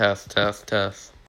Test, test, test.